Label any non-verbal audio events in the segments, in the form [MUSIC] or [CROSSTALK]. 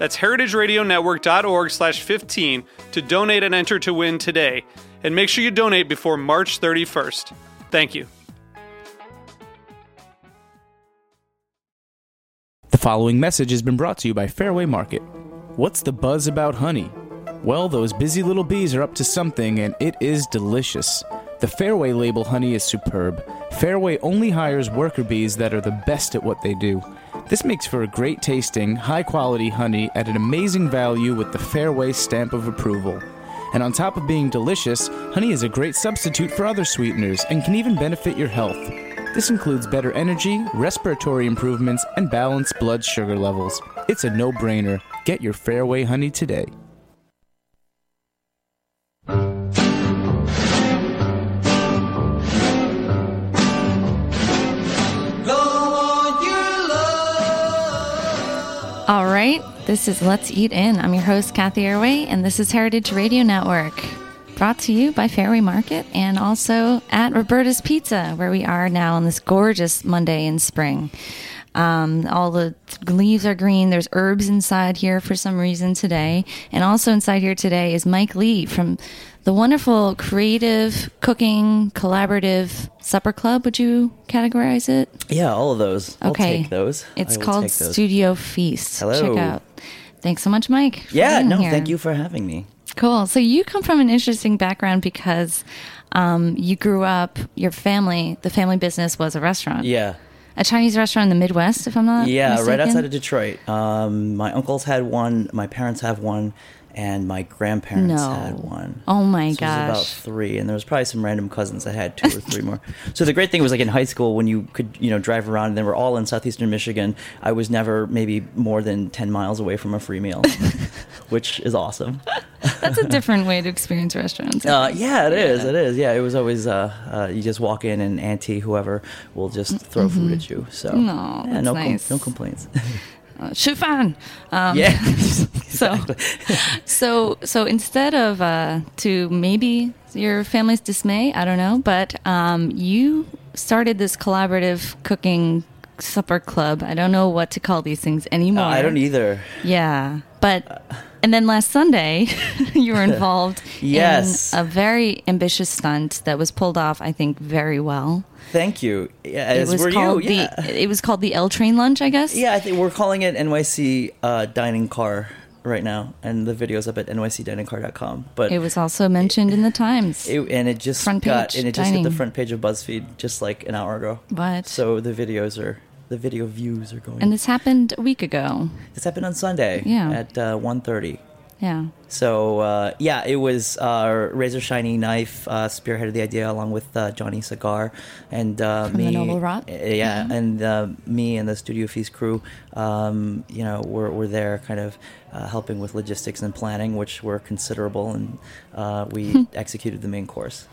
That's heritageradionetwork.org slash 15 to donate and enter to win today. And make sure you donate before March 31st. Thank you. The following message has been brought to you by Fairway Market. What's the buzz about honey? Well, those busy little bees are up to something, and it is delicious. The Fairway label honey is superb. Fairway only hires worker bees that are the best at what they do. This makes for a great tasting, high quality honey at an amazing value with the Fairway stamp of approval. And on top of being delicious, honey is a great substitute for other sweeteners and can even benefit your health. This includes better energy, respiratory improvements, and balanced blood sugar levels. It's a no brainer. Get your Fairway honey today. All right, this is Let's Eat In. I'm your host, Cathy Erway, and this is Heritage Radio Network. Brought to you by Fairway Market and also at Roberta's Pizza, where we are now on this gorgeous Monday in spring. Um, all the leaves are green. There's herbs inside here for some reason today. And also inside here today is Mike Lee from the wonderful creative cooking collaborative supper club. Would you categorize it? Yeah, all of those. I'll Okay. take those. It's called those. Studio Feast. Hello. Check out. Thanks so much, Mike. Yeah, no, here. thank you for having me. Cool. So you come from an interesting background because um, you grew up. Your family, the family business was a restaurant. Yeah. A Chinese restaurant in the Midwest, if I'm not Yeah, right outside of Detroit. Um, my uncles had one, my parents have one, and my grandparents No. had one. Oh my So It was about three, and there was probably some random cousins that had two or three more. [LAUGHS] So the great thing was like in high school when you could you know drive around, and they were all in southeastern Michigan. I was never maybe more than ten miles away from a free meal, [LAUGHS] which is awesome. [LAUGHS] That's a different way to experience restaurants. Uh, yeah, it is. It is. Yeah, it was always uh, uh, you just walk in and auntie whoever will just throw food at you. So Mm-hmm. No, yeah, that's no, com- nice. no complaints. Uh, Shufan. Um, yeah, So, [LAUGHS] [LAUGHS] so, so instead of uh, to maybe your family's dismay, I don't know, but um, you started this collaborative cooking supper club. I don't know what to call these things anymore. Uh, I don't either. Yeah, but and then last Sunday [LAUGHS] you were involved Yes. in a very ambitious stunt that was pulled off, I think, very well. Thank you. Yeah, It was were called you. Yeah. the it was called the L train lunch, I guess. yeah, I think we're calling it NYC uh, dining car right now, and the video's up at nycdiningcar.com. But It was also mentioned in the Times. it, and it just Front got and it just hit the front page of BuzzFeed just like an hour ago. But So the videos are the video views are going. and this happened a week ago. this happened on Sunday Yeah. at uh, 1.30. Yeah. So uh, yeah, it was uh, Razor Shiny Knife uh, spearheaded the idea along with uh, Johnny Cigar and uh, me. Noble Rot? Uh, Yeah, Mhm. and uh, me and the Studio Feast crew. Um, you know, were were there, kind of uh, helping with logistics and planning, which were considerable, and uh, we executed the main course.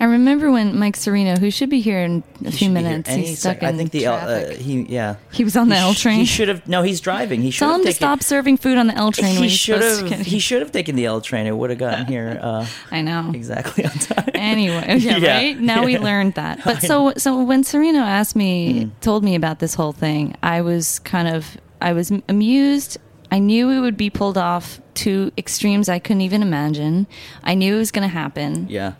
I remember when Mike Cirino, who should be here in a He few should be here minutes, he's stuck sec- in I think the L, uh, he yeah He was on the L sh- train? He should have no. He's driving. He should Tell him to stop serving food on the L train. He should have. He should have taken the L train. It would have gotten here. [LAUGHS] Uh, I know. exactly on time. Anyway, [LAUGHS] yeah, Yeah. right. Now we [LAUGHS] learned that. But so, so when Cirino asked me, Mm-hmm. told me about this whole thing, I was kind of, I was amused. I knew it would be pulled off to extremes I couldn't even imagine. I knew it was going to happen. Yeah.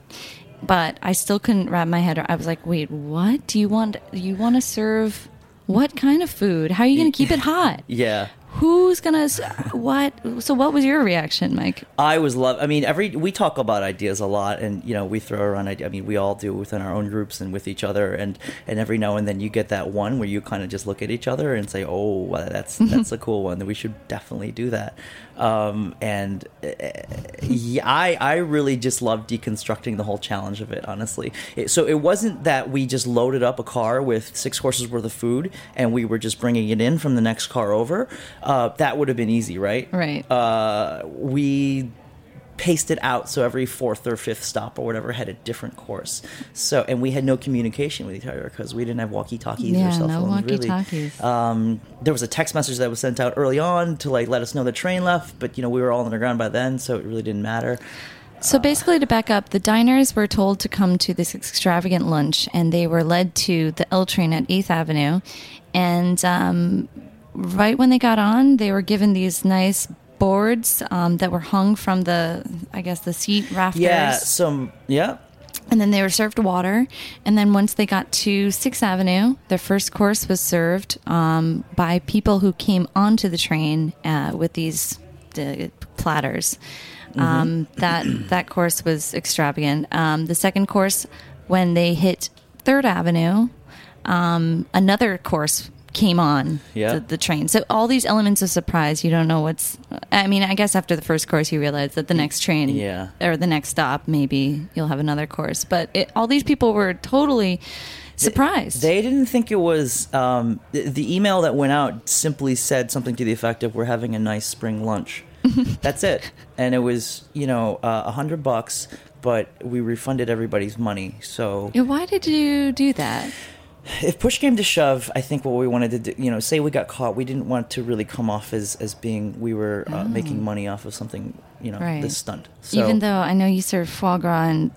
but I still couldn't wrap my head around. I was like, "Wait, what? Do you want? Do you want to serve what kind of food? How are you going to keep it hot? Yeah. Who's gonna what? So what was your reaction, Mike? I was love. I mean, every we talk about ideas a lot, and you know, we throw around. I mean, we all do within our own groups and with each other, and and every now and then you get that one where you kind of just look at each other and say, "Oh, that's [LAUGHS] that's a cool one. That we should definitely do that." Um, and uh, yeah, I I really just love deconstructing the whole challenge of it. Honestly, it, so it wasn't that we just loaded up a car with six horses worth of food and we were just bringing it in from the next car over. Uh, that would have been easy, right? Right. uh, we paced it out so every fourth or fifth stop or whatever had a different course. So and we had no communication with each other because we didn't have walkie talkies Yeah, or cell no phones. really. Um, there was a text message that was sent out early on to like let us know the train left, but you know we were all underground by then, so it really didn't matter. So basically, to back up, the diners were told to come to this extravagant lunch, and they were led to the L train at Eighth Avenue. And um, right when they got on, they were given these nice boards um, that were hung from the, I guess, the seat rafters. Yeah, some yeah. And then they were served water. And then once they got to Sixth Avenue, their first course was served um, by people who came onto the train uh, with these uh, platters. Um, that that course was extravagant. Um, the second course, when they hit Third Avenue, um, another course came on Yeah. the, the train. So all these elements of surprise, you don't know what's. I mean, I guess after the first course, you realize that the next train, Yeah. or the next stop, maybe you'll have another course. But it, all these people were totally surprised. They didn't think it was. Um, the, the email that went out simply said something to the effect of, "We're having a nice spring lunch." [LAUGHS] That's it, and it was you know uh, a hundred bucks, but we refunded everybody's money. So Why did you do that? If push came to shove, I think what we wanted to do, you know, say we got caught, we didn't want to really come off as as being we were uh, making money off of something, you know, Oh. Right. this stunt. So, Even though I know you served foie gras and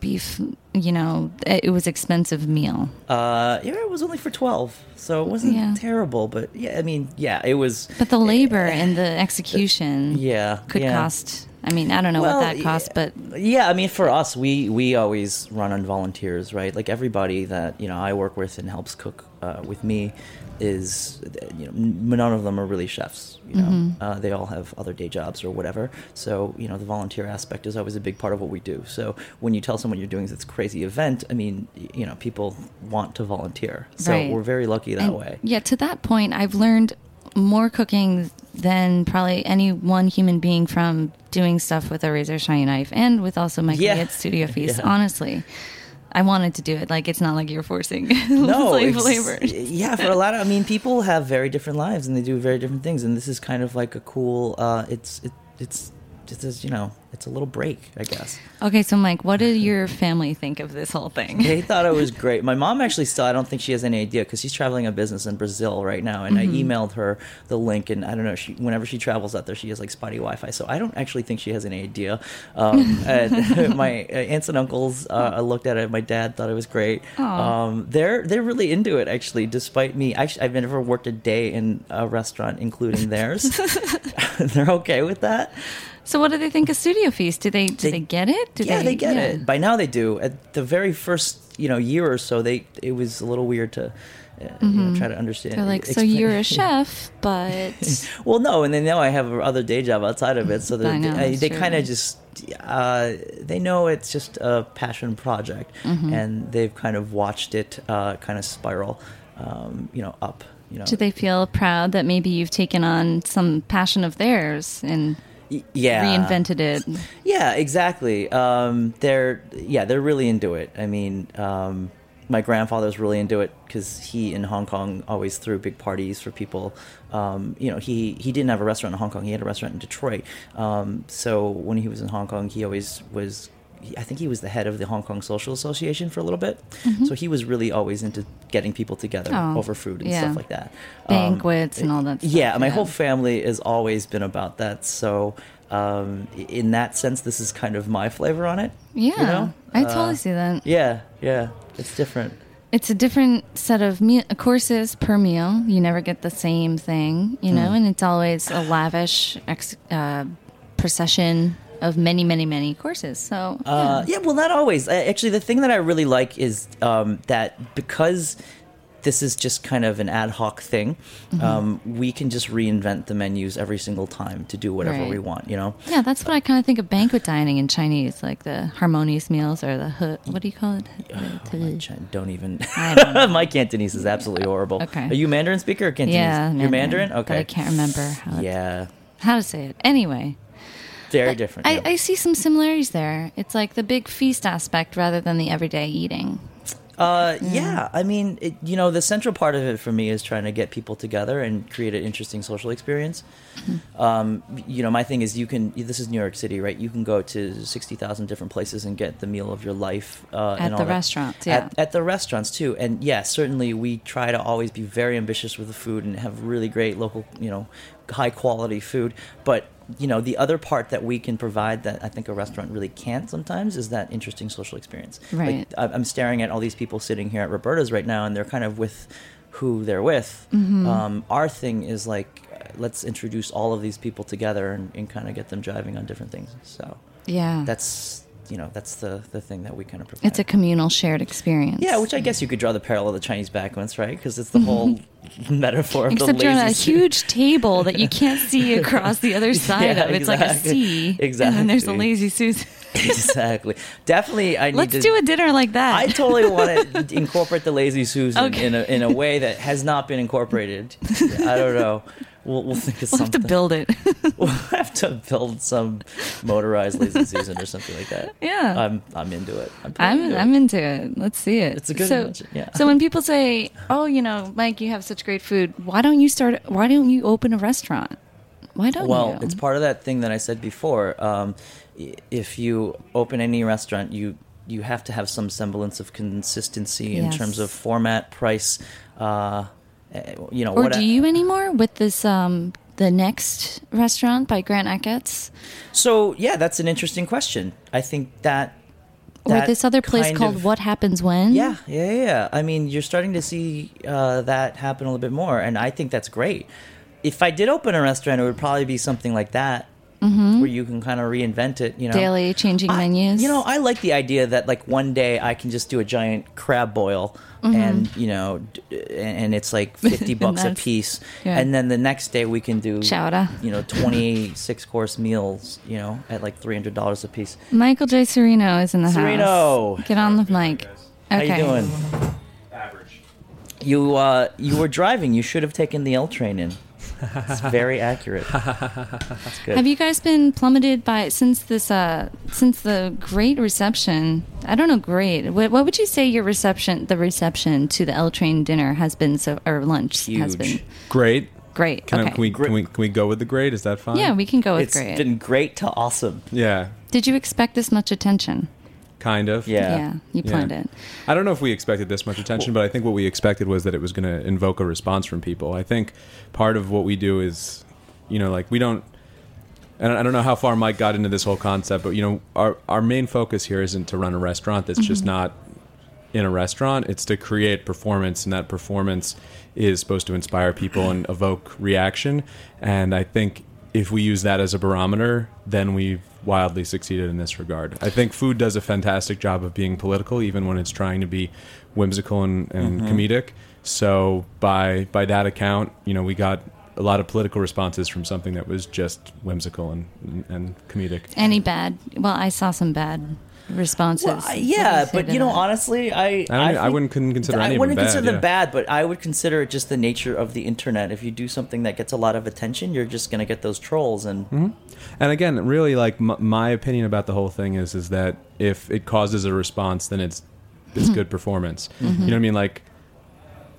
beef, you know, it was expensive meal. uh, yeah, it was only for twelve, so it wasn't Yeah. terrible. But yeah, I mean, yeah, it was. But the labor and the execution Yeah, could yeah. cost. I mean, I don't know Well, what that cost, but yeah, I mean, for us, we we always run on volunteers, right? Like everybody that you know I work with and helps cook uh, with me is, you know, none of them are really chefs. You know, Mm-hmm. uh, they all have other day jobs or whatever. So you know, the volunteer aspect is always a big part of what we do. So when you tell someone you're doing this crazy event, I mean, you know, people want to volunteer. So Right. we're very lucky that And, way. Yeah, to that point, I've learned more cooking than probably any one human being from doing stuff with a razor shiny knife and with also my Yeah. at Studio [LAUGHS] Feast. Yeah. Honestly, I wanted to do it. Like it's not like you're forcing [LAUGHS] no, [LAUGHS] slave labor. Yeah, for a lot of, I mean, people have very different lives and they do very different things, and this is kind of like a cool. Uh, it's it, it's just as you know, it's a little break, I guess. Okay, so Mike, what did your family think of this whole thing? They thought it was [LAUGHS] great. My mom actually still, I don't think she has any idea because she's traveling a business in Brazil right now, and I emailed her the link, and I don't know, she whenever she travels out there, she has like spotty Wi-Fi, so I don't actually think she has any idea. Um, [LAUGHS] [LAUGHS] my uh, aunts and uncles uh, looked at it. My dad thought it was great. Um, they're they're really into it actually, despite me. Actually, I've never worked a day in a restaurant, including theirs. they're okay with that. So, what do they think of Studio Feast? Do they do they, They- get it? Do yeah, they, get yeah. it. By now they do. At the very first, you know, year or so, they it was a little weird to uh, you know, try to understand. Mm-hmm. They're like, so you're a [LAUGHS] chef, but [LAUGHS] well, no, and they know I have other day job outside of it, so they're- know, they, they kind of just uh, they know it's just a passion project, Mm-hmm. and they've kind of watched it uh, kind of spiral, um, you know, up. You know, do they feel proud that maybe you've taken on some passion of theirs and yeah reinvented it? Yeah, exactly. Um, they're yeah, they're really into it. I mean, um, my grandfather's really into it because he in Hong Kong always threw big parties for people. Um, you know, he he didn't have a restaurant in Hong Kong; he had a restaurant in Detroit. Um, so when he was in Hong Kong, he always was. I think he was the head of the Hong Kong Social Association for a little bit. So he was really always into getting people together Oh, over food and yeah. stuff like that. Um, Banquets and all that stuff, Yeah, my yeah. whole family has always been about that. So, um, in that sense, this is kind of my flavor on it. Yeah, you know? I Uh, totally see that. Yeah, yeah, it's different. It's a different set of me- courses per meal. You never get the same thing, you know, and it's always a lavish ex- uh, procession of many, many, many courses. So, Uh, yeah, well, not always. Uh, Actually, the thing that I really like is um, that because this is just kind of an ad hoc thing. Mm-hmm. Um, we can just reinvent the menus every single time to do whatever Right. we want. You know. Yeah, that's what I kind of think of banquet dining in Chinese, like the harmonious meals or the he, what do you call it? My Chin- Don't even. Don't. [LAUGHS] My Cantonese is absolutely horrible. Okay. Are you Mandarin speaker or Cantonese? yeah, You're Mandarin. Okay. I can't remember how, Yeah. how to say it. Anyway, Very different. I, yeah. I see some similarities there. It's like the big feast aspect rather than the everyday eating. Uh, yeah. I mean, it, you know, the central part of it for me is trying to get people together and create an interesting social experience. Mm-hmm. Um, you know, my thing is you can. This is New York City, right? You can go to sixty thousand different places and get the meal of your life uh, At the that. restaurants, yeah. At, at the restaurants too, and yeah, certainly we try to always be very ambitious with the food and have really great local, you know, high quality food. But you know, the other part that we can provide that I think a restaurant really can't sometimes is that interesting social experience. Right. Like, I'm staring at all these people sitting here at Roberta's right now, and they're kind of with who they're with. Mm-hmm. Um, our thing is like, let's introduce all of these people together and, and kind of get them driving on different things. So Yeah, that's you know that's the the thing that we kind of provide. it's a communal shared experience. yeah, which I guess you could draw the parallel of the Chinese backlands, right? Because it's the whole mm-hmm. [LAUGHS] metaphor of Except the you're on a huge table that you can't see [LAUGHS] across the other side Yeah, of. It's like a sea. exactly. And then there's a lazy Susan. [LAUGHS] exactly. Definitely, I need Let's to do a dinner like that. I totally want to incorporate the lazy Susan Okay. in a in a way that has not been incorporated. I don't know. We'll, we'll think of we'll have something. to build it. [LAUGHS] we'll have to build some motorized lazy Susan or something like that. Yeah. I'm I'm into it. I'm, I'm into I'm it. into it. Let's see it. It's a good so, invention, yeah. So when people say, "Oh, you know, Mike, you have such great food. Why don't you start? Why don't you open a restaurant? Why don't Well, you?" Well, it's part of that thing that I said before. Um, if you open any restaurant, you you have to have some semblance of consistency in terms of format, price. Uh, you know, or do I- you anymore with this um the next restaurant by Grant Achatz's So yeah, that's an interesting question. I think that. or this other place called of- What Happens When? Yeah, yeah, yeah. I mean, you're starting to see uh, that happen a little bit more, and I think that's great. If I did open a restaurant, it would probably be something like that, where you can kind of reinvent it. You know, Mm-hmm. Daily changing I- menus. You know, I like the idea that like one day I can just do a giant crab boil, and you know, d- and it's like [LAUGHS] fifty bucks a Mm-hmm. Piece, yeah. and then the next day we can do Chowder. You know, twenty six [LAUGHS] course meals. You know, at like three hundred dollars a piece. Michael J. Cirino is in the Cirino. house. Cirino, get on the mic. How Okay. you doing? Average. You uh, you were driving. You should have taken the L train in. It's very accurate. That's good. Have you guys been plummeted by since this uh since the great reception? I don't know, great. What, what would you say your reception, the reception to the L Train dinner has been so or lunch has been Great. great. Can, okay. I, can, we, can we can we go with the great? Is that fine? yeah, we can go with It's great. It's been great to awesome. Yeah, Did you expect this much attention? Kind of. Yeah. you Yeah. planned it. I don't know if we expected this much attention, but I think what we expected was that it was going to invoke a response from people. I think part of what we do is, you know, like we don't. And I don't know how far Mike got into this whole concept, but you know, our our main focus here isn't to run a restaurant that's just mm-hmm. not in a restaurant. It's to create performance, and that performance is supposed to inspire people and evoke reaction. And I think if we use that as a barometer, then we've wildly succeeded in this regard. I think food does a fantastic job of being political, even when it's trying to be whimsical and, and mm-hmm. comedic. So by by that account, you know, we got a lot of political responses from something that was just whimsical and and comedic. Any bad? Well, I saw some bad responses. Well, I- What do you yeah, but you know, that? honestly, I I, don't, I, think- wouldn't couldn't consider any I wouldn't them bad. consider them yeah. bad, but I would consider it just the nature of the internet. If you do something that gets a lot of attention, you're just going to get those trolls, and Mm-hmm. And again, really, like m- my opinion about the whole thing is, is that if it causes a response, then it's it's good performance. [LAUGHS] You know what I mean? Like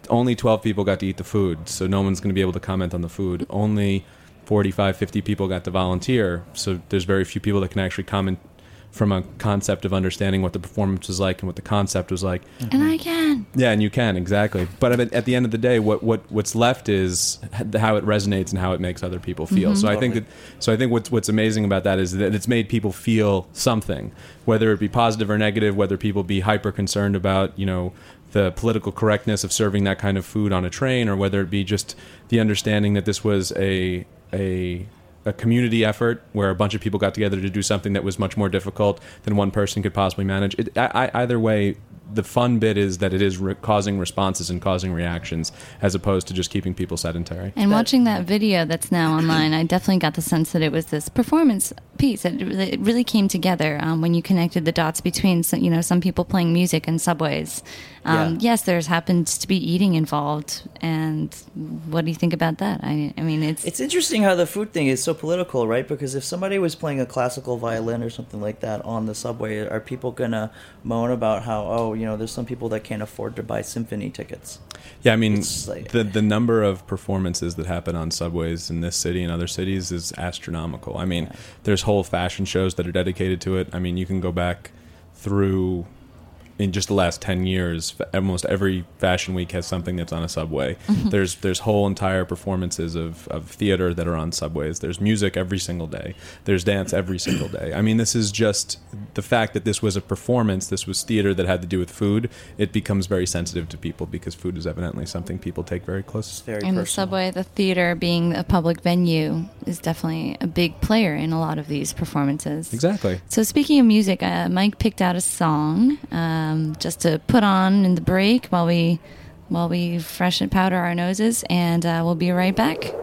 only 12 people got to eat the food, so no one's going to be able to comment on the food. Only 45, 50 people got to volunteer, so there's very few people that can actually comment from a concept of understanding what the performance was like and what the concept was like. Mm-hmm. and I can. Yeah, and you can exactly. But at, at the end of the day, what, what what's left is how it resonates and how it makes other people feel. Mm-hmm. So I think that so I think what's what's amazing about that is that it's made people feel something, whether it be positive or negative, whether people be hyper concerned about you know the political correctness of serving that kind of food on a train, or whether it be just the understanding that this was a a a community effort where a bunch of people got together to do something that was much more difficult than one person could possibly manage. It, I, I, either way, the fun bit is that it is re- causing responses and causing reactions as opposed to just keeping people sedentary. And watching that video that's now online, I definitely got the sense that it was this performance piece. It really, it really came together um, when you connected the dots between, some, you know, some people playing music in subways. Um, Yeah. Yes, there's happened to be eating involved, and what do you think about that? I, I mean, it's, It's interesting how the food thing is so political, right? Because if somebody was playing a classical violin or something like that on the subway, are people gonna moan about how oh, you know, there's some people that can't afford to buy symphony tickets? Yeah, I mean, like- the the number of performances that happen on subways in this city and other cities is astronomical. I mean, there's whole fashion shows that are dedicated to it. I mean, you can go back through in just the last 10 years almost every fashion week has something that's on a subway. There's there's whole entire performances of, of theater that are on subways. There's music every single day. There's dance every single day. I mean this is just the fact that this was a performance this was theater that had to do with food it becomes very sensitive to people because food is evidently something people take very close. Very and personal. the subway, the theater being a public venue is definitely a big player in a lot of these performances. exactly. So speaking of music, uh, Mike picked out a song um, just to put on in the break while we while we freshen powder our noses, and uh, we'll be right back.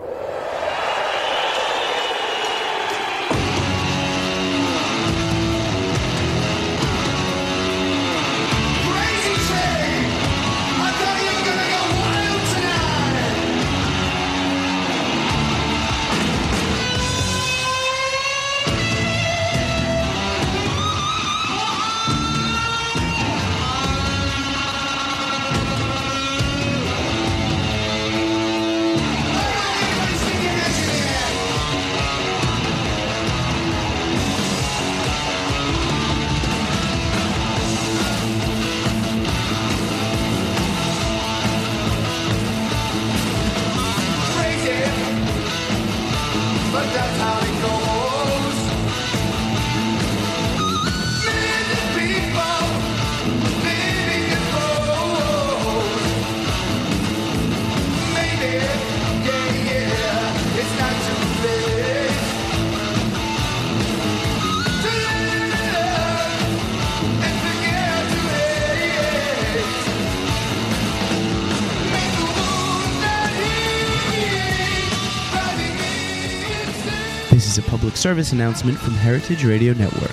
This is a public service announcement from Heritage Radio Network.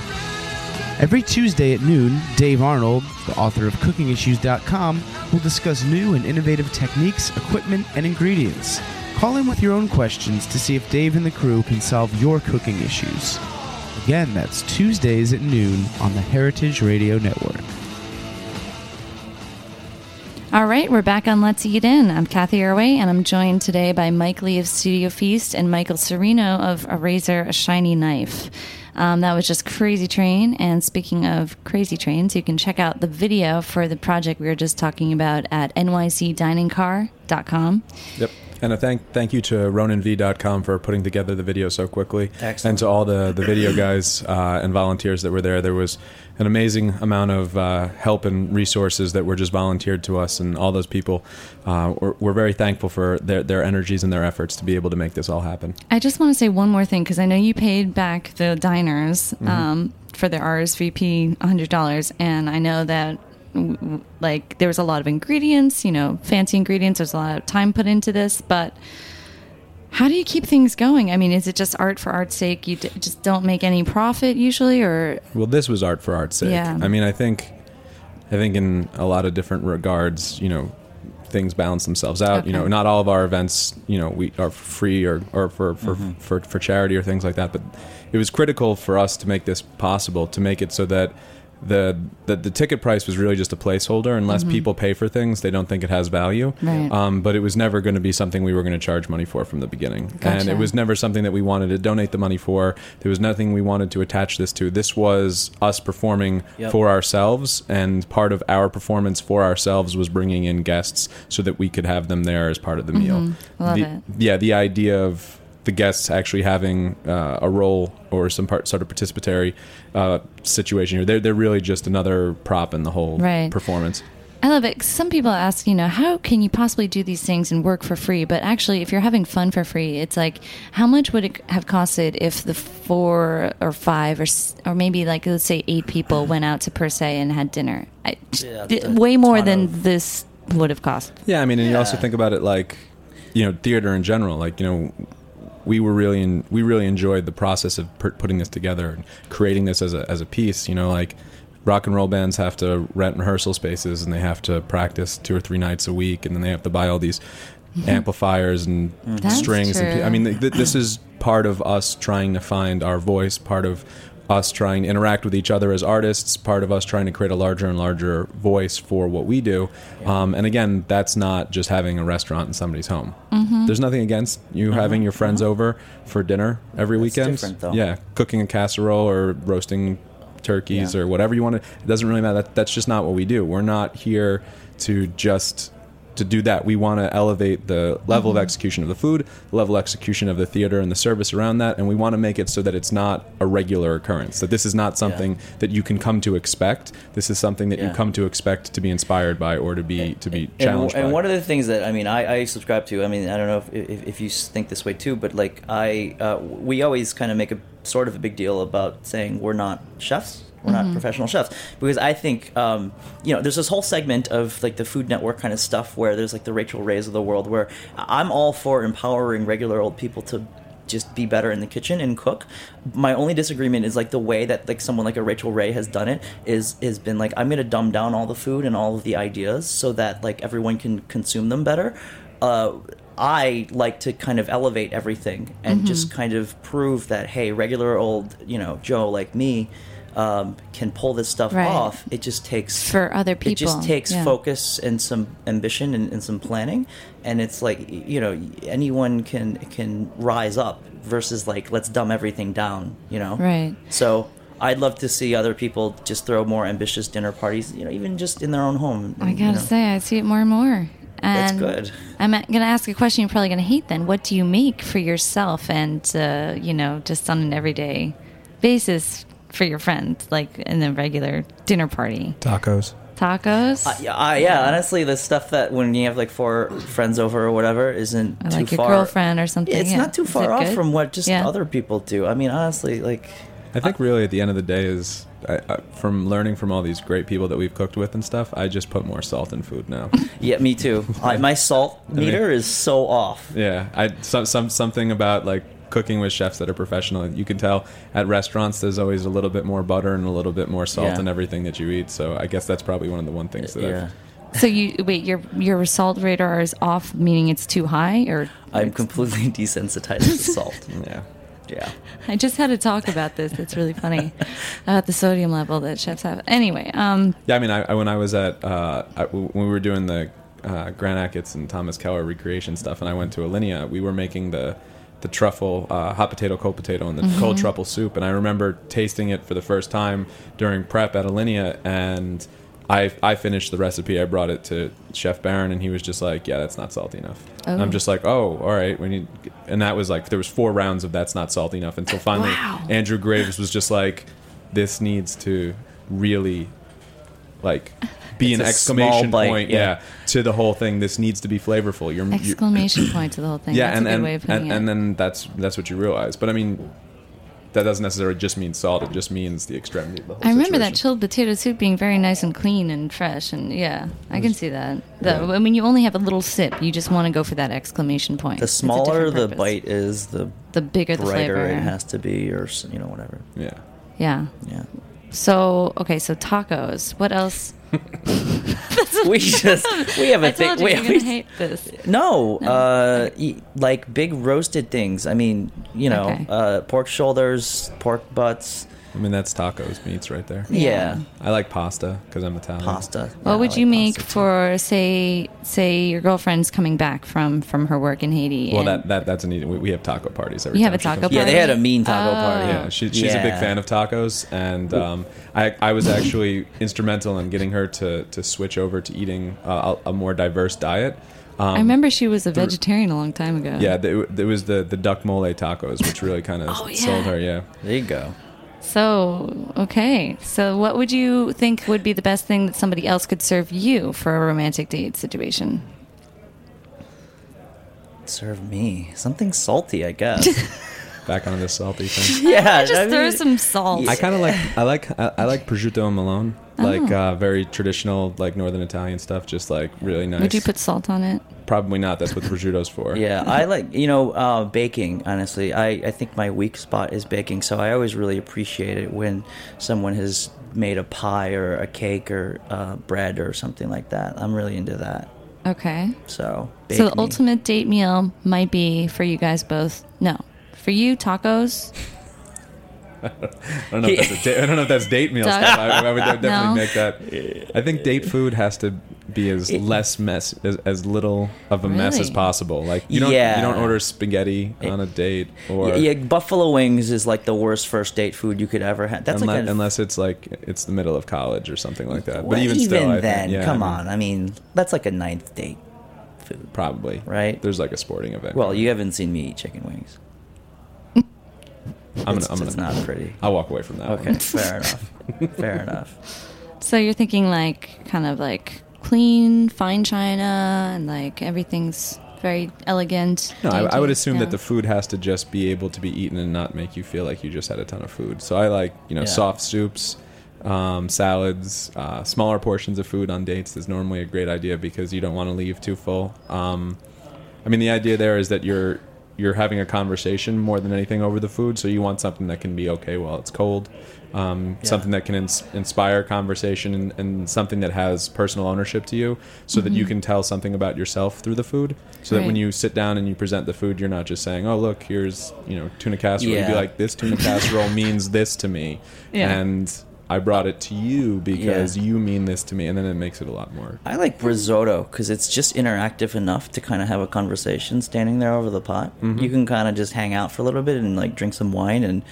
Every Tuesday at noon, Dave Arnold, the author of CookingIssues.com, will discuss new and innovative techniques, equipment, and ingredients. Call in with your own questions to see if Dave and the crew can solve your cooking issues. Again, that's Tuesdays at noon on the Heritage Radio Network. All right, we're back on Let's Eat In. I'm Cathy Erway, and I'm joined today by Mike Lee of Studio Feast and Michael Cirino of A Razor, A Shiny Knife. Um, that was just Crazy Train. And speaking of Crazy Trains, you can check out the video for the project we were just talking about at nycdiningcar.com. Yep. And a thank thank you to RonanV.com for putting together the video so quickly, Excellent. and to all the the video guys uh, and volunteers that were there. There was an amazing amount of uh, help and resources that were just volunteered to us, and all those people. Uh, we're, we're very thankful for their their energies and their efforts to be able to make this all happen. I just want to say one more thing because I know you paid back the diners um, for their RSVP $100, and I know that like there was a lot of ingredients, you know, fancy ingredients. There's a lot of time put into this, but how do you keep things going? I mean, is it just art for art's sake? You d- just don't make any profit usually, or Well, this was art for art's sake. Yeah. I mean, I think, I think in a lot of different regards, you know, things balance themselves out. You know, not all of our events, you know, we are free or, or for, for, mm-hmm. for, for charity or things like that. But it was critical for us to make this possible, to make it so that the the, the ticket price was really just a placeholder. Unless people pay for things, they don't think it has value. Right. Um, but it was never going to be something we were going to charge money for from the beginning, and it was never something that we wanted to donate the money for. There was nothing we wanted to attach this to. This was us performing Yep. for ourselves, and part of our performance for ourselves was bringing in guests so that we could have them there as part of the meal. Mm-hmm. Love the, it. Yeah, the idea of the guests actually having uh, a role or some part sort of participatory uh, situation here. They're, they're really just another prop in the whole Right. performance. I love it. Some people ask, you know, how can you possibly do these things and work for free? But actually, if you're having fun for free, it's like, how much would it have costed if the four or five or or maybe like let's say eight people went out to Per Se and had dinner? I, Yeah, d- a way more than of- this would have cost. Yeah, I mean, and you also think about it like, you know, theater in general. Like, you know, we were really in, we really enjoyed the process of put putting this together and creating this as a as a piece. You know, like rock and roll bands have to rent rehearsal spaces and they have to practice two or three nights a week, and then they have to buy all these [LAUGHS] amplifiers and That's strings. And. I mean, th- th- this is part of us trying to find our voice. Part of us trying to interact with each other as artists, part of us trying to create a larger and larger voice for what we do. Um, and again, that's not just having a restaurant in somebody's home. Mm-hmm. There's nothing against you having your friends over for dinner every That's weekend. different, though. Yeah, cooking a casserole or roasting turkeys Yeah. or whatever you want to. It doesn't really matter. That, that's just not what we do. We're not here to just to do that. We want to elevate the level Mm-hmm. of execution of the food, the level of execution of the theater and the service around that, and we want to make it so that it's not a regular occurrence. That this is not something that you can come to expect. This is something that you come to expect to be inspired by or to be to be and, challenged and by. one of the things that I mean, I, I subscribe to. I mean, I don't know if, if, if you think this way too, but like I, uh, we always kind of make a sort of a big deal about saying we're not chefs. We're not professional chefs because I think um, you know there's this whole segment of like the Food Network kind of stuff where there's like the Rachael Rays of the world where I'm all for empowering regular old people to just be better in the kitchen and cook. My only disagreement is like the way that like someone like a Rachael Ray has done it is has been like I'm gonna dumb down all the food and all of the ideas so that like everyone can consume them better. Uh, I like to kind of elevate everything and just kind of prove that hey, regular old you know Joe like me um, can pull this stuff Right. off. It just takes For other people. It just takes yeah. focus and some ambition and, and some planning, and it's like you know anyone can can rise up versus like let's dumb everything down. You know, Right. So I'd love to see other people just throw more ambitious dinner parties. You know, even just in their own home. I gotta know. say, I see it more and more. That's And good. I'm going to ask a question you're probably going to hate then. What do you make for yourself and, uh, you know, just on an everyday basis for your friends, like in a regular dinner party? Tacos. Tacos? Uh, yeah, uh, yeah, honestly, the stuff that when you have like four friends over or whatever isn't Or too your far. girlfriend or something. It's yeah. not too far off good? from what just Yeah. other people do. I mean, honestly, like I think really at the end of the day is I, I, from learning from all these great people that we've cooked with and stuff. I just put more salt in food now. [LAUGHS] yeah, me too. I, my salt [LAUGHS] mean- meter is so off. yeah, I some, some something about like cooking with chefs that are professional. You can tell at restaurants there's always a little bit more butter and a little bit more salt Yeah. in everything that you eat. So I guess that's probably one of the one things that Yeah. So you wait, your your salt radar is off, meaning it's too high, or I'm completely [LAUGHS] desensitized to salt. [LAUGHS] Yeah. Yeah. I just had to talk about this. It's really funny [LAUGHS] about the sodium level that chefs have. Anyway, um, Yeah, I mean, I, I when I was at uh, I, when we were doing the uh, Grant Achatz and Thomas Keller recreation stuff, and I went to Alinea, we were making the the truffle uh, hot potato, cold potato, and the cold truffle soup, and I remember tasting it for the first time during prep at Alinea, and I I finished the recipe. I brought it to Chef Beran, and he was just like, "Yeah, that's not salty enough." Oh. I'm just like, "Oh, all right." We need, and that was like there was four rounds of that's not salty enough until finally Wow. Andrew Graves was just like, "This needs to really like be It's an exclamation bite, point, yeah. yeah. to the whole thing. This needs to be flavorful. You're, you're exclamation point to the whole thing. yeah, That's and a good and, way of putting and, it. and then that's that's what you realize. But I mean, that doesn't necessarily just mean salt. It just means the extremity of the whole I remember that chilled potato soup being very nice and clean and fresh, and yeah, I can see that. The, I mean, you only have a little sip. You just want to go for that exclamation point. The smaller the bite is, the the bigger the brighter flavor. it has to be, or you know whatever. Yeah. Yeah. Yeah. So okay, so tacos. What else? [LAUGHS] we just we have a I thing. we- hate this. No, uh, e- like big roasted things. I mean, you know, Okay. uh, pork shoulders, pork butts. I mean, that's tacos meats right there. Yeah, I like pasta because I'm Italian. pasta. What Yeah, would I you make pasta, too. for say say your girlfriend's coming back from from her work in Haiti? Well, and- that, that that's an easy. We, we have taco parties every You time have a she taco comes Yeah, they had a mean taco Oh. party. Yeah, she, she's a big Yeah. fan of tacos, and um, I, I was actually instrumental in getting her to, to switch over to eating uh, a, a more diverse diet. Um, I remember she was a vegetarian a long time ago. Yeah, there, there was the the duck mole tacos, which really kind of Oh, yeah. sold her. Yeah, There you go. So, okay. So, what would you think would be the best thing that somebody else could serve you for a romantic date situation? Serve me something salty, I guess. [LAUGHS] Back on this salty thing. [LAUGHS] yeah, Just I throw mean- some salt. I kind of like I like I, I like prosciutto and melon, like Oh. uh, very traditional, like northern Italian stuff, just like really nice. Would you put salt on it? Probably not. That's what the prosciutto's for. [LAUGHS] Yeah, I like you know uh, baking. Honestly, I I think my weak spot is baking, so I always really appreciate it when someone has made a pie or a cake or uh, bread or something like that. I'm really into that. Okay. So, bake so, the me. ultimate date meal might be for you guys both. No. For you, tacos. I don't know if that's a da- I don't know if that's date meal [LAUGHS] stuff. I, I would [LAUGHS] definitely No. make that. I think date food has to be as less mess, as, as little of a mess as possible. Like you don't Yeah. you don't order spaghetti on a date or yeah, buffalo wings is like the worst first date food you could ever have. That's unless, like a, unless it's like it's the middle of college or something like that. well, but even, still, I then, think, yeah, come I mean, on. I mean, that's like a ninth date food. probably Right? There's like a sporting event. Well, you haven't seen me eat chicken wings. I'm gonna, it's, I'm gonna not pretty. I'll walk away from that. Okay, One. fair [LAUGHS] enough. Fair enough. So, you're thinking like kind of like clean, fine china, and like everything's very elegant. No, I, I would assume Yeah. that the food has to just be able to be eaten and not make you feel like you just had a ton of food. So I like, you know, Yeah. soft soups, um, salads, uh, smaller portions of food on dates is normally a great idea because you don't want to leave too full. Um, I mean, the idea there is that you're you're having a conversation more than anything over the food, so you want something that can be okay while it's cold, um, Yeah. something that can ins- inspire conversation, and, and something that has personal ownership to you, so that you can tell something about yourself through the food. So that when you sit down and you present the food, you're not just saying, "Oh, look, here's you know tuna casserole." You'd be like, "This tuna casserole means this to me," Yeah. and I brought it to you because you mean this to me, and then it makes it a lot more. I like risotto because it's just interactive enough to kind of have a conversation standing there over the pot. Mm-hmm. You can kind of just hang out for a little bit and like drink some wine, and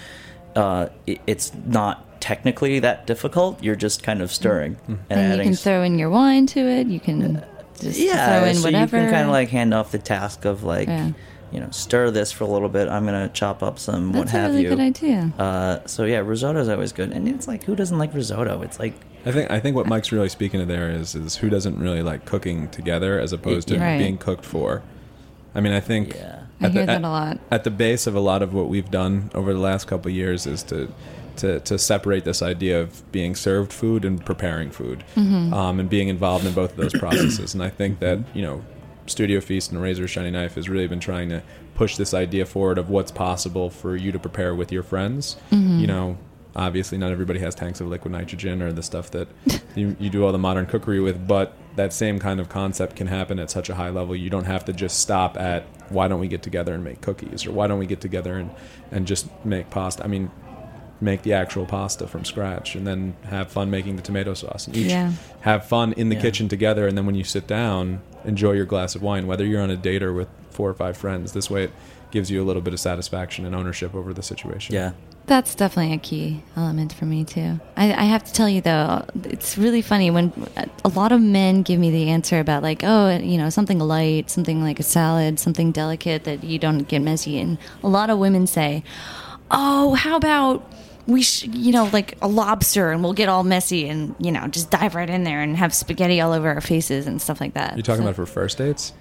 uh, it, it's not technically that difficult. You're just kind of stirring and, And you can throw in your wine to it. You can just yeah, throw in so whatever. you can kind of like hand off the task of like, Yeah. You know, stir this for a little bit. I'm gonna chop up some what That's a have really you. good idea. Uh, so yeah, risotto is always good, and it's like who doesn't like risotto? It's like I think I think what Mike's really speaking to there is is who doesn't really like cooking together as opposed to Right. being cooked for. I mean, I think Yeah. I at the- hear that at- a lot. At the base of a lot of what we've done over the last couple of years is to to to separate this idea of being served food and preparing food, Mm-hmm. um, and being involved in both of those processes. And I think that you know, Studio Feast and Razor Shiny Knife has really been trying to push this idea forward of what's possible for you to prepare with your friends. Mm-hmm. You know, obviously not everybody has tanks of liquid nitrogen or the stuff that [LAUGHS] you, you do all the modern cookery with, but that same kind of concept can happen at such a high level. You don't have to just stop at why don't we get together and make cookies or why don't we get together and, and just make pasta. I mean, make the actual pasta from scratch and then have fun making the tomato sauce and each Yeah. have fun in the Yeah. kitchen together and then when you sit down enjoy your glass of wine whether you're on a date or with four or five friends this way it gives you a little bit of satisfaction and ownership over the situation yeah, That's definitely a key element for me too. I, I have to tell you though, it's really funny when a lot of men give me the answer about like, oh, you know, something light, something like a salad, something delicate that you don't get messy. And a lot of women say, oh, how about we, sh- you know, like a lobster, and we'll get all messy and you know just dive right in there and have spaghetti all over our faces and stuff like that. you're talking So- about for first dates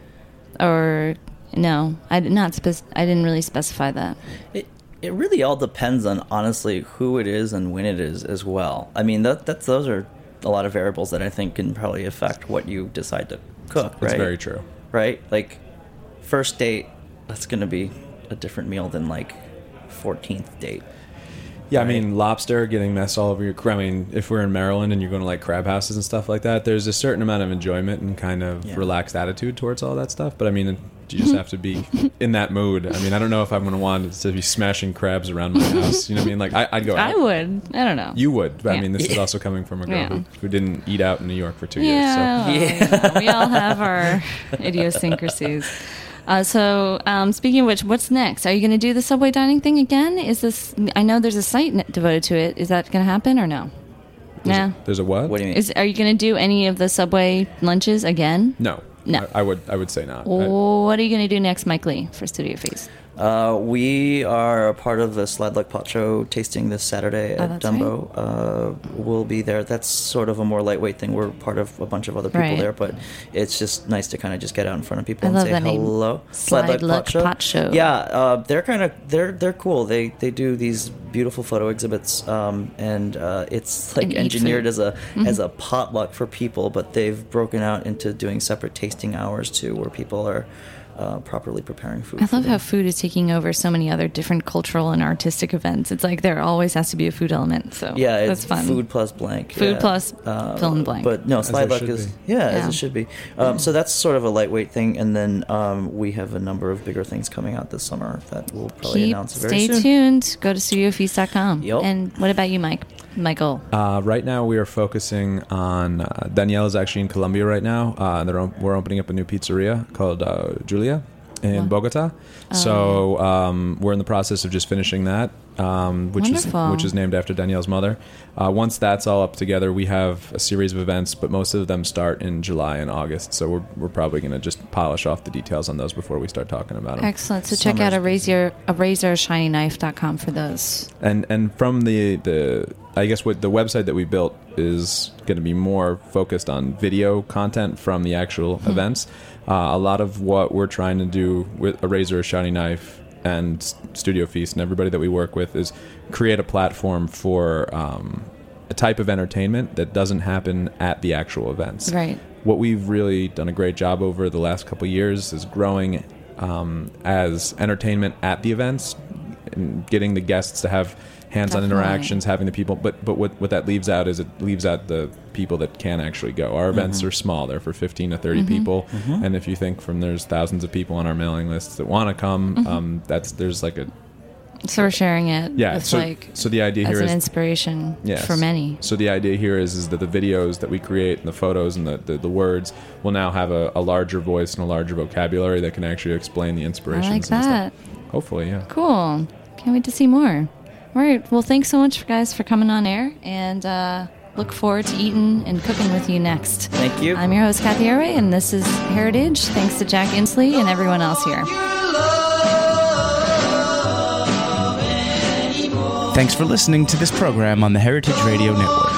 or no, I did not. Spec- I didn't really specify that. it it really all depends on honestly who it is and when it is as well. I mean, that that's those are a lot of variables that I think can probably affect what you decide to cook. it's right? very true right? Like first date, that's going to be a different meal than like 14th date. Yeah, I mean, lobster getting mess all over your. I mean, if we're in Maryland and you're going to like crab houses and stuff like that, there's a certain amount of enjoyment and kind of Yeah. relaxed attitude towards all that stuff. But I mean, you just have to be [LAUGHS] in that mood. I mean, I don't know if I'm going to want to be smashing crabs around my house. You know what I mean? Like, I, I'd go. [LAUGHS] I would. I don't know. You would. But I mean, this is [LAUGHS] also coming from a girl Yeah. who, who didn't eat out in New York for two Yeah, years. So well, we all have our idiosyncrasies. Uh, so, um, speaking of which, what's next? Are you going to do the subway dining thing again? Is this? I know there's a site devoted to it. Is that going to happen or no? there's, Nah. a, there's a what? What do you mean? Is are you going to do any of the subway lunches again? no. No. I, I would. I would say not. I- What are you going to do next, Mike Lee, for Studio Feast? Uh, we are a part of the Slideluck Potshow tasting this Saturday Oh, at that's Dumbo. Uh, we'll be there. That's sort of a more lightweight thing. We're part of a bunch of other people Right. there, but it's just nice to kind of just get out in front of people I and say hello. Slideluck Potshow. Yeah, uh, they're kind of they're they're cool. They they do these beautiful photo exhibits, um, and uh, it's like And engineered as a Mhm. as a potluck for people. But they've broken out into doing separate tasting hours too, where people are uh, properly preparing food. I love how food is taking over so many other different cultural and artistic events. It's like there always has to be a food element. So Yeah, that's it's fun. food plus blank. Food yeah. plus Uh, fill in blank. But no, As slide there luck should is be. yeah, as it should be. Um, so that's sort of a lightweight thing, and then um, we have a number of bigger things coming out this summer that we'll probably Keep announce very stay soon. tuned. Go to studiofeast.com. Yep. And what about you, Mike? Michael. Uh, right now, we are focusing on uh, Danielle is actually in Colombia right now. Uh, they're op- we're opening up a new pizzeria called uh, Julia in Wow. Bogota. So um, we're in the process of just finishing that, um, which is which is named after Danielle's mother. Uh, once that's all up together, we have a series of events, but most of them start in July and August. So we're, we're probably going to just polish off the details on those before we start talking about them. Excellent. So check out a razor a razorshinyknife.com for those. and and from the the I guess what the website that we built is going to be more focused on video content from the actual events. Uh, a lot of what we're trying to do with a razor, a shiny knife, and Studio Feast, and everybody that we work with is create a platform for um, a type of entertainment that doesn't happen at the actual events Right. what we've really done a great job over the last couple of years is growing um, as entertainment at the events and getting the guests to have hands-on Definitely. interactions having the people but but what, what that leaves out is it leaves out the people that can actually go our events mm-hmm. are small they're for 15 to 30 mm-hmm. people mm-hmm. and if you think from there's thousands of people on our mailing lists that want to come um, that's there's like a So we're sharing it yeah with so, like so the idea here an is inspiration Yes. for many. So the idea here is is that the videos that we create and the photos and the, the, the words will now have a, a larger voice and a larger vocabulary that can actually explain the I inspirations. like that. Hopefully, yeah. Cool. Can't wait to see more. All right. Well, thanks so much, guys, for coming on air, and uh, look forward to eating and cooking with you next. Thank you. I'm your host, Cathy Erway, and this is Heritage. Thanks to Jack Inslee and everyone else here. Thanks for listening to this program on the Heritage Radio Network.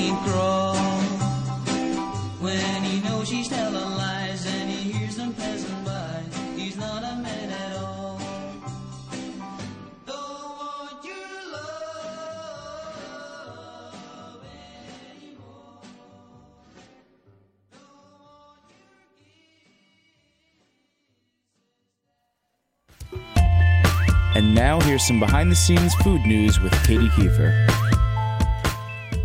now here's some behind the scenes food news with Katie Kiefer.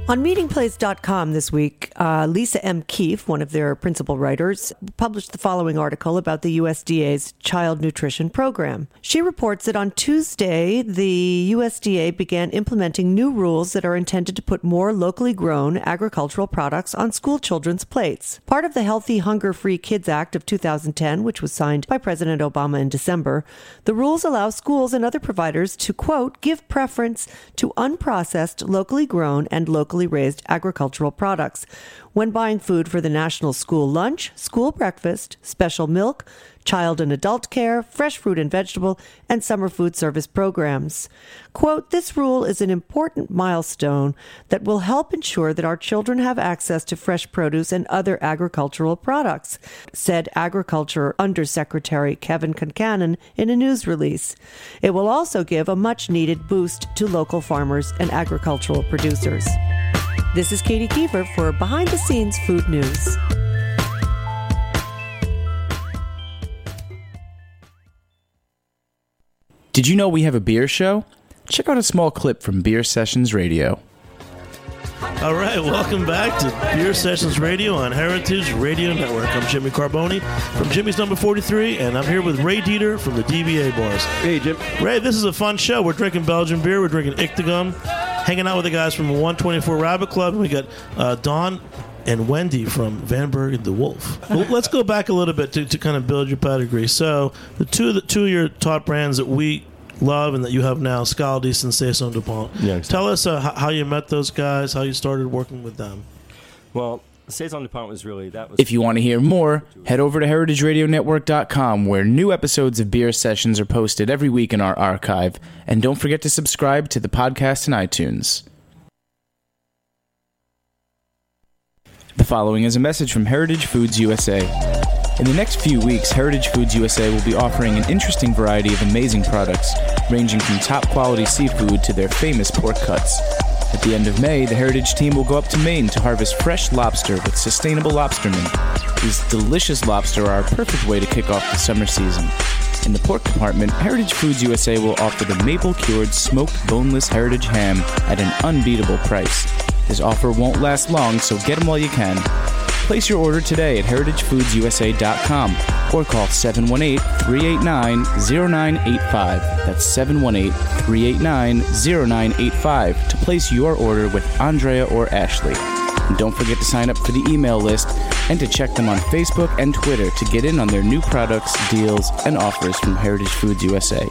On meatingplace.com this week, uh, Lisa M. Keefe, one of their principal writers, published the following article about the USDA's child nutrition program. She reports that on Tuesday, the USDA began implementing new rules that are intended to put more locally grown agricultural products on school children's plates. Part of the Healthy Hunger Free Kids Act of 2010, which was signed by President Obama in December, the rules allow schools and other providers to, quote, give preference to unprocessed, locally grown, and locally raised agricultural products when buying food for the national school lunch, school breakfast, special milk, child and adult care, fresh fruit and vegetable, and summer food service programs. Quote, this rule is an important milestone that will help ensure that our children have access to fresh produce and other agricultural products, said Agriculture Undersecretary Kevin Concannon in a news release. It will also give a much needed boost to local farmers and agricultural producers. This is Katie Kiefer for Behind the Scenes Food News. Did you know we have a beer show? Check out a small clip from Beer Sessions Radio. All right, welcome back to Beer Sessions Radio on Heritage Radio Network. I'm Jimmy Carbone from Jimmy's Number 43, and I'm here with Ray Deter from the DBA Boys. Hey, Jim. Ray, this is a fun show. We're drinking Belgian beer. We're drinking Ictagon. hanging out with the guys from 124 Rabbit Club. And we got uh, Don and Wendy from Vanberg & DeWulf. Well, [LAUGHS] let's go back a little bit to, to kind of build your pedigree. So the two the two of your top brands that we love and that you have now, Scaldi's and Saison DuPont. Yeah, Tell us uh, how you met those guys, how you started working with them. Well, Saison DuPont was really that was If you want to hear more, head over to heritageradionetwork.com where new episodes of Beer Sessions are posted every week in our archive. And don't forget to subscribe to the podcast in iTunes. The following is a message from Heritage Foods USA. In the next few weeks, Heritage Foods USA will be offering an interesting variety of amazing products, ranging from top quality seafood to their famous pork cuts. At the end of May, the Heritage team will go up to Maine to harvest fresh lobster with sustainable lobstermen. These delicious lobster are a perfect way to kick off the summer season. In the pork department, Heritage Foods USA will offer the maple cured smoked boneless heritage ham at an unbeatable price. This offer won't last long, so get them while you can. Place your order today at heritagefoodsusa.com or call 718 389 0985. That's 718 389 0985 to place your order with Andrea or Ashley. And don't forget to sign up for the email list and to check them on Facebook and Twitter to get in on their new products, deals, and offers from Heritage Foods USA.